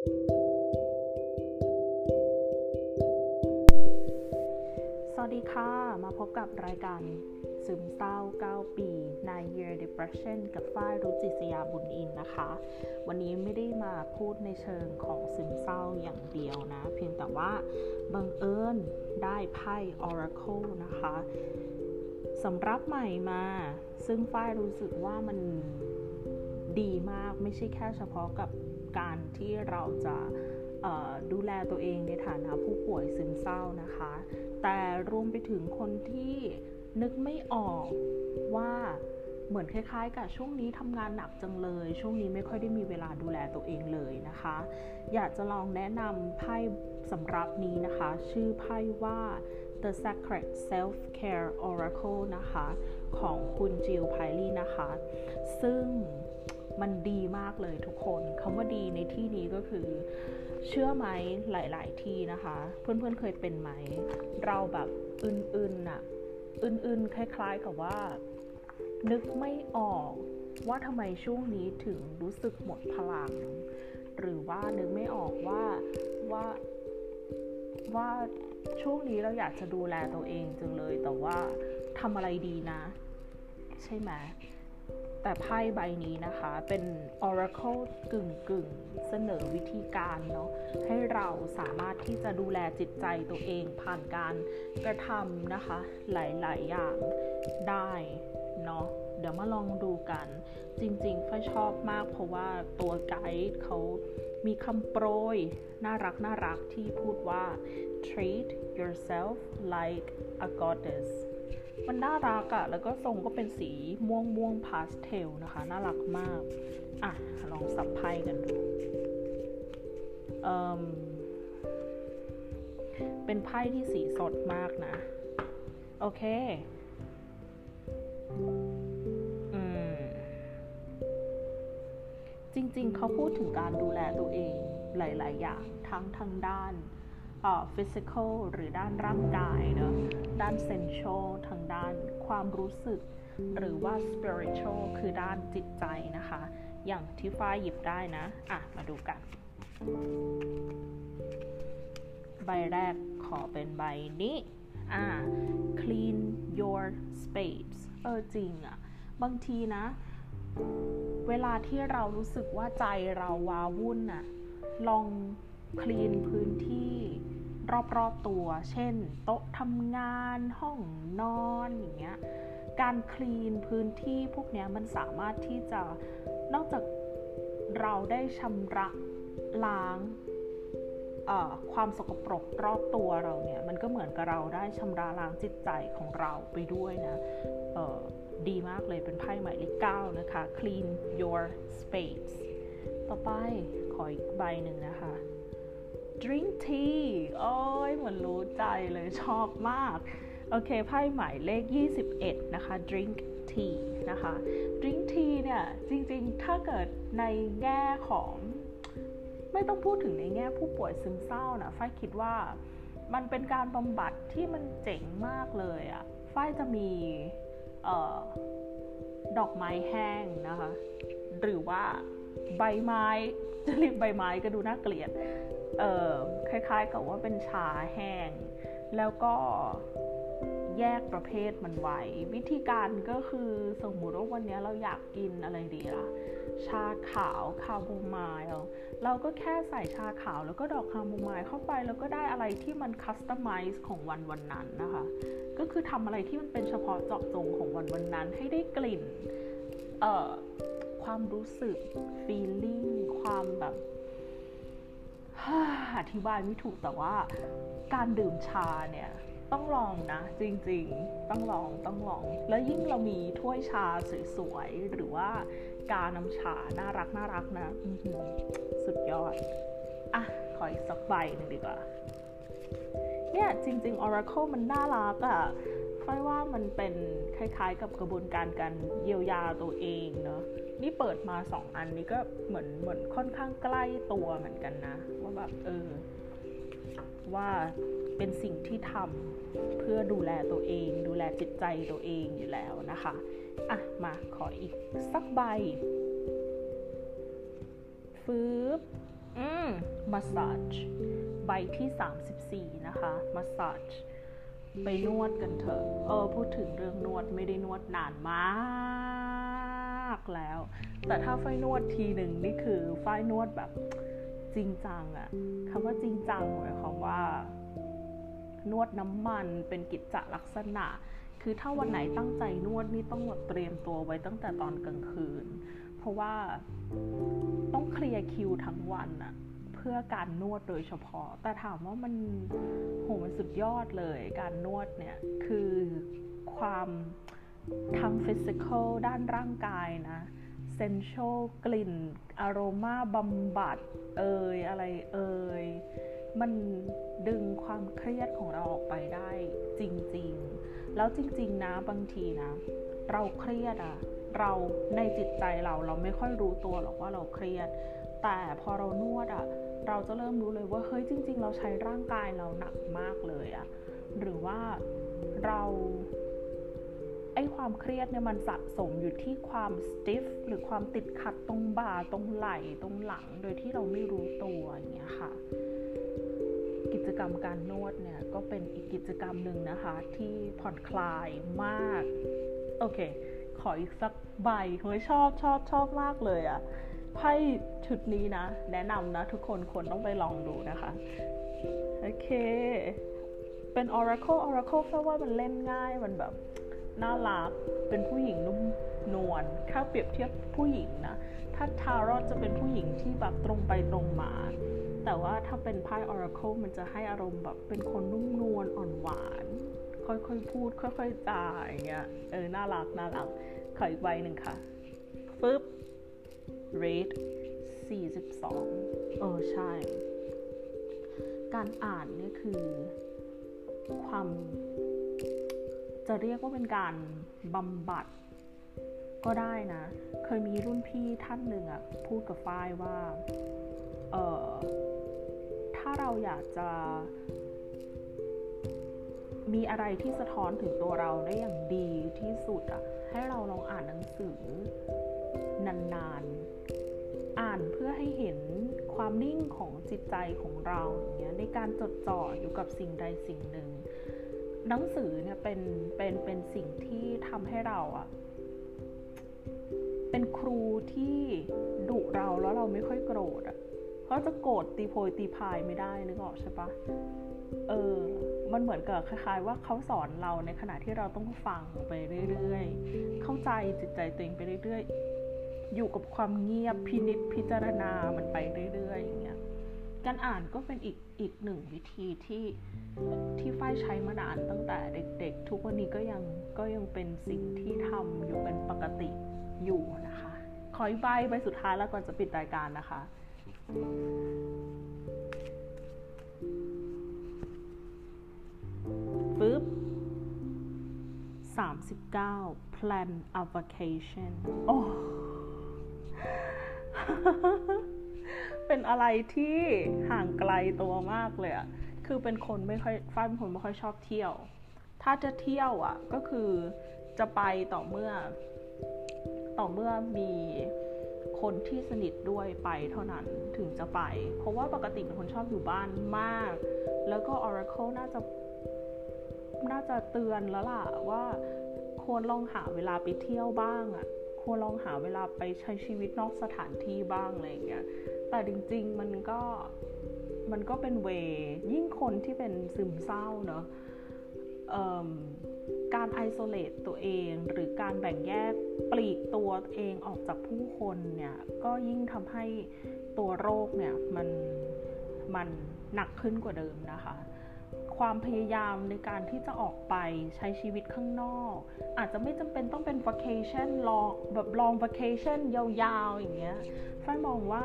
สวัสดีค่ะ มาพบกับรายการซึมเศร้า 9 ปี 9 year depression กับฝ้ายรุจิศยาบุญอินนะคะ วันนี้ไม่ได้มาพูดในเชิงของซึมเศร้าอย่างเดียวนะ เพียงแต่ว่าบังเอิญได้ไพ่ oracle นะคะสำรับใหม่มา ซึ่งฝ้ายรู้สึกว่ามันดีมากไม่ใช่แค่เฉพาะกับ การที่เราจะดูแลตัวเองในฐานะผู้ป่วยซึมเศร้านะคะ แต่รวมไปถึงคนที่นึกไม่ออกว่าเหมือนคล้ายๆ กับช่วงนี้ทำงานหนักจังเลย ช่วงนี้ไม่ค่อยได้มีเวลาดูแลตัวเองเลยนะคะ อยากจะลองแนะนำไพ่สำรับนี้นะคะ ชื่อไพ่ว่า The Sacred Self Care Oracle นะคะ ของคุณจิลไพลี่นะคะ ซึ่ง มันดีมากเลยทุกคนคำว่าดีในที่นี้ก็คือ เชื่อไหมหลาย ๆ ที่นะคะ เพื่อนๆเคยเป็นไหม เราแบบอึนๆน่ะอึนๆ คล้าย ๆ กับว่า นึกไม่ออกว่าทำไมช่วงนี้ถึงรู้สึกหมดพลัง หรือว่านึกไม่ออกว่าว่าว่าช่วงนี้เราอยากจะดูแลตัวเองจังเลย แต่ว่าทำอะไรดีนะ ใช่ไหม แต่ไพ่ใบนี้นะคะเป็น oracle กึ่งกึ่งเสนอวิธีการเนาะให้เราสามารถที่จะดูแลจิตใจตัวเองผ่านการกระทำนะคะ หลาย ๆ อย่างได้เนาะเดี๋ยวมาลองดูกัน จริงๆไฟชอบมากเพราะว่าตัวไกด์เขามีคำโปรย น่ารักน่ารักที่พูดว่า treat yourself like a goddess มันน่ารักอะแล้วก็ทรงก็เป็นสีม่วงม่วงพาสเทลนะคะ น่ารักมาก อะ ลองสับไพ่กันดูเเป็นไพ่ที่สีสดมากนะ โอเคอืมจริงๆ เขาพูดถึงการดูแลตัวเองหลาย ๆ อย่างทั้งทางด้าน ฟิสิกอลหรือด้านร่างกายเนอะด้านเซนช a ลทางด้านความรู้สึก หรือว่า spiritual คือด้านจิตใจนะคะ อย่างที่ฝ้ายหยิบได้นะ อะ มาดูกัน ใบแรกขอเป็นใบนี้ อ่า clean your space เออจริงอะบางทีนะ เวลาที่เรารู้สึกว่าใจเราวาวุ่นอะลองคลีนพื้นที่ รอบๆตัว เช่น โต๊ะทำงานห้องนอนอย่างเงี้ยการคลีนพื้นที่พวกนี้มันสามารถที่จะนอกจากเราได้ชำระล้างความสกปรกรอบตัวเราเนี่ยมันก็เหมือนกับเราได้ชำระล้างจิตใจของเราไปด้วยนะดีมากเลยเป็นไพ่หมายเลขเก้านะคะ clean your space ต่อไปขออีกใบหนึ่งนะคะ drink tea โอ้ยเหมือนรู้ใจเลยชอบมาก โอเค ไพ่หมายเลข 21 นะคะ drink tea นะคะ drink tea เนี่ย จริงๆ ถ้าเกิดในแง่ของ ไม่ต้องพูดถึงในแง่ผู้ป่วยซึมเศร้านะฝ้ายคิดว่ามันเป็นการบำบัดที่มันเจ๋งมากเลยอะฝ้ายจะมีออดอกไม้แห้งนะคะ หรือว่า ใบไม้จะเรียกใบไม้ก็ดูน่าเกลียดเออคล้ายๆกับว่าเป็นชาแห้ง แล้วก็แยกประเภทมันไว้ วิธีการก็คือสมมุติว่าวันนี้เราอยากกินอะไรดีล่ะ ชาขาวคาโมไมล์เราก็แค่ใส่ชาขาวแล้วก็ดอกคาโมไมล์เข้าไปแล้วก็ได้อะไรที่มันคัสตอมไมซ์ของวันวันนั้นนะคะ ก็คือทำอะไรที่มันเป็นเฉพาะเจาะจงของวันวันนั้นให้ได้กลิ่นเอ่อ ความรู้สึก feeling ความแบบอธิบายไม่ถูกแต่ว่าการดื่มชาเนี่ยต้องลองนะ จริงๆ ต้องลองต้องลอง แล้วยิ่งเรามีถ้วยชาสวยๆ หรือว่ากาน้ำชาน่ารักน่ารักนะสุดยอด อะ ขออีกสักใบหนึ่งดีกว่า เนี่ยจริง ๆ Oracle มันน่ารักอะ่ะค่อยว่ามันเป็นคล้ายๆกับกระบวนการการเยียวยาตัวเองเนาะ นี่เปิดมาสองอันนี้ก็เหมือนเหมือนค่อนข้างใกล้ตัวเหมือนกันนะ ว่าแบบเออ ว่าเป็นสิ่งที่ทำเพื่อดูแลตัวเอง ดูแลจิตใจตัวเองอยู่แล้วนะคะอะมาขออีกสักใบฟืบอืม massage ใบที่ 34 นะคะ massage ไปนวดกันเถอะเออพูดถึงเรื่องนวดไม่ได้นวดนานมาก แล้ว แต่ถ้าไฟนวดทีหนึ่งนี่คือไฟนวดแบบจริงจังอะคำว่าจริงจังหมายความว่านวดน้ำมันเป็นกิจจลักษณะ คือถ้าวันไหนตั้งใจนวดนี่ต้องเตรียมตัวไว้ตั้งแต่ตอนกลางคืน เพราะว่าต้องเคลียร์คิวทั้งวันอะเพื่อการนวดโดยเฉพาะ แต่ถามว่ามันโหมันสุดยอดเลย การนวดเนี่ยคือความ ทางฟิสิกอลด้านร่างกายนะเซนชลกลิ่น อารมาบำบัด เอ่ยอะไรเอ่ยมันดึงความเครียดของเราออกไปได้จริงๆ แล้วจริง ๆ นะบางทีนะ เราเครียดอะเราในจิตใจเราเราไม่ค่อยรู้ตัวหรอกว่าเราเครียด แต่พอเรานวดอะเราจะเริ่มรู้เลยว่าเฮ้ยจริง ๆ เราใช้ร่างกายเราหนักมากเลยอะหรือว่าเรา ไอ้ความเครียดเนี่ยมันสะสมอยู่ที่ความสติฟหรือความติดขัดตรงบ่าตรงไหล่ตรงหลัง โดยที่เราไม่รู้ตัวอย่างเงี้ยค่ะ กิจกรรมการนวดเนี่ยก็เป็นอีกกิจกรรมหนึ่งนะคะ ที่ผ่อนคลายมาก โอเค ขออีกสักใบเฮ้ยชอบชอบชอบมากเลยอะไพ่ชุดนี้นะ แนะนำนะทุกคนควรต้องไปลองดูนะคะ โอเค เป็น Oracle Oracle เพราะว่ามันเล่นง่ายมันแบบ น่ารัก เป็นผู้หญิงนุ่มนวลถ้าเปรียบเทียบผู้หญิงนะ ถ้าทารอดจะเป็นผู้หญิงที่แบบตรงไปตรงมา แต่ว่าถ้าเป็นไพ่ Oracle มันจะให้อารมณ์แบบเป็นคนนุ่มนวลอ่อนหวาน ค่อยๆพูด ค่อยๆจาอย่างเงี้ย เออ น่ารัก น่ารัก ขออีกใบหนึ่งค่ะ ฟึบ rate 42 เออ ใช่ การอ่านเนี่ยคือความ จะเรียกว่าเป็นการบำบัดก็ได้นะ เคยมีรุ่นพี่ท่านหนึ่งอะพูดกับฝ้ายว่า เออถ้าเราอยากจะ มีอะไรที่สะท้อนถึงตัวเราได้อย่างดีที่สุดอะให้เราลองอ่านหนังสือนานๆ อ่านเพื่อให้เห็นความนิ่งของจิตใจของเราอย่างเงี้ยในการจดจ่ออยู่กับสิ่งใดสิ่งหนึ่ง หนังสือเนี่ยเป็นเป็นเป็นสิ่งที่ทำให้เราอะเป็นครูที่ดุเราแล้วเราไม่ค่อยโกรธอะเพราะจะโกรธตีโพยตีพายไม่ได้นึกออกใช่ปะเออ มันเหมือนกับคล้ายๆ ว่าเขาสอนเราในขณะที่เราต้องฟังไปเรื่อยๆ เข้าใจจิตใจตัวเองไปเรื่อยๆ อยู่กับความเงียบพินิจพิจารณามันไปเรื่อยๆอย่างเงี้ย การอ่านก็เป็นอีกอีกหนึ่งวิธีที่ที่ฝ้ายใช้มานานตั้งแต่เด็ก ๆ ทุกวันนี้ก็ยังก็ยังเป็นสิ่งที่ทำอยู่เป็นปกติอยู่นะคะ ขออีกใบใบสุดท้ายแล้วก่อนจะปิดรายการนะคะฟึบ39 plan a vacation โอ้ เป็นอะไรที่ห่างไกลตัวมากเลยอะคือเป็นคนไม่ค่อยฝ้ายเป็นคนไม่ค่อยชอบเที่ยว ถ้าจะเที่ยวอะก็คือจะไปต่อเมื่อ ต่อเมื่อมีคนที่สนิทด้วยไปเท่านั้นถึงจะไป เพราะว่าปกติเป็นคนชอบอยู่บ้านมาก แล้วก็ Oracle น่าจะน่าจะเตือนแล้วล่ะว่าควรลองหาเวลาไปเที่ยวบ้างอะ่ะควรลองหาเวลาไปใช้ชีวิตนอกสถานที่บ้างอะไรอย่างเงี้ย แต่จริง ๆ มันก็มันก็เป็นเวยิ่งคนที่เป็นซึมเศร้าเนอะการไอโซเลตตัวเองหรือการแบ่งแยกปลีกตัวเองออกจากผู้คนเนี่ย ก็ยิ่งทำให้ตัวโรคเนี่ย มันมันหนักขึ้นกว่าเดิมนะคะ ความพยายามในการที่จะออกไปใช้ชีวิตข้างนอก อาจจะไม่จำเป็นต้องเป็น vacation ลองแบบ long vacation ยาวๆ อย่างเงี้ยฝ้ายมองว่า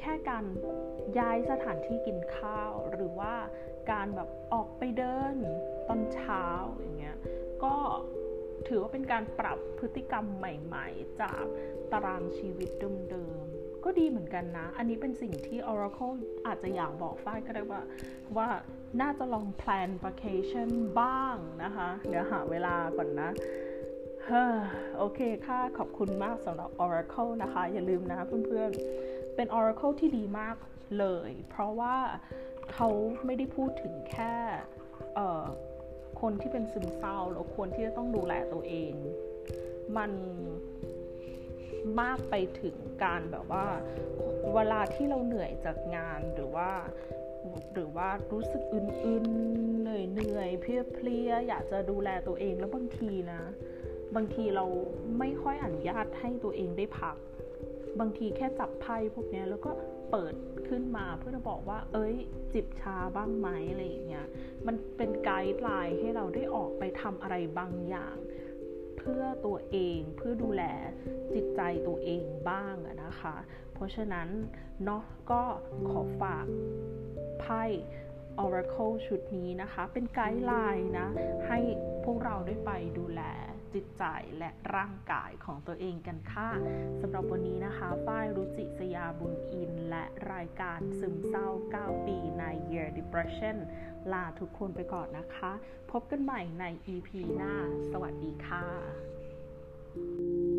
แค่การย้ายสถานที่กินข้าว หรือว่าการแบบออกไปเดินตอนเช้าอย่างเงี้ยก็ถือว่าเป็นการปรับพฤติกรรมใหม่ ๆ จากตารางชีวิตเดิมๆ ก็ดีเหมือนกันนะ อันนี้เป็นสิ่งที่ Oracle อาจจะอยากบอกฝ้ายก็ได้ว่า ว่าน่าจะลองแพลน vacation บ้างนะคะ เดี๋ยวหาเวลาก่อนนะโอเคค่ะ ขอบคุณมากสำหรับ Oracle นะคะ อย่าลืมนะเพื่อนๆ เป็น Oracle ที่ดีมากเลย เพราะว่าเขาไม่ได้พูดถึงแค่คนที่เป็นซึมเศร้าแล้วควรที่จะต้องดูแลตัวเอง มันมากไปถึงการแบบว่า เวลาที่เราเหนื่อยจากงานหรือว่าหรือว่ารู้สึกอึนๆ เหนื่อยเหนื่อยเพลียเพลียอยากจะดูแลตัวเองแล้วบางทีนะ บางทีเราไม่ค่อยอนุญาตให้ตัวเองได้พัก บางทีแค่จับไพ่พวกนี้แล้วก็เปิดขึ้นมาเพื่อจะบอกว่า เอ้ย จิบชาบ้างไหมอะไรอย่างเงี้ย มันเป็นไกด์ไลน์ให้เราได้ออกไปทำอะไรบางอย่าง เพื่อตัวเองเพื่อดูแลจิตใจตัวเองบ้างนะคะ เพราะฉะนั้นเนาะก็ขอฝากไพ่ Oracle ชุดนี้นะคะ เป็นไกด์ไลน์นะ ให้พวกเราได้ไปดูแล จิตใจและร่างกายของตัวเองกันค่ะสำหรับวันนี้นะคะฝ้ายรุจิสยาบุญอิน และรายการซึมเศร้า 9 ปีใน Year Depression ลาทุกคนไปก่อนนะคะ พบกันใหม่ใน EP หน้า สวัสดีค่ะ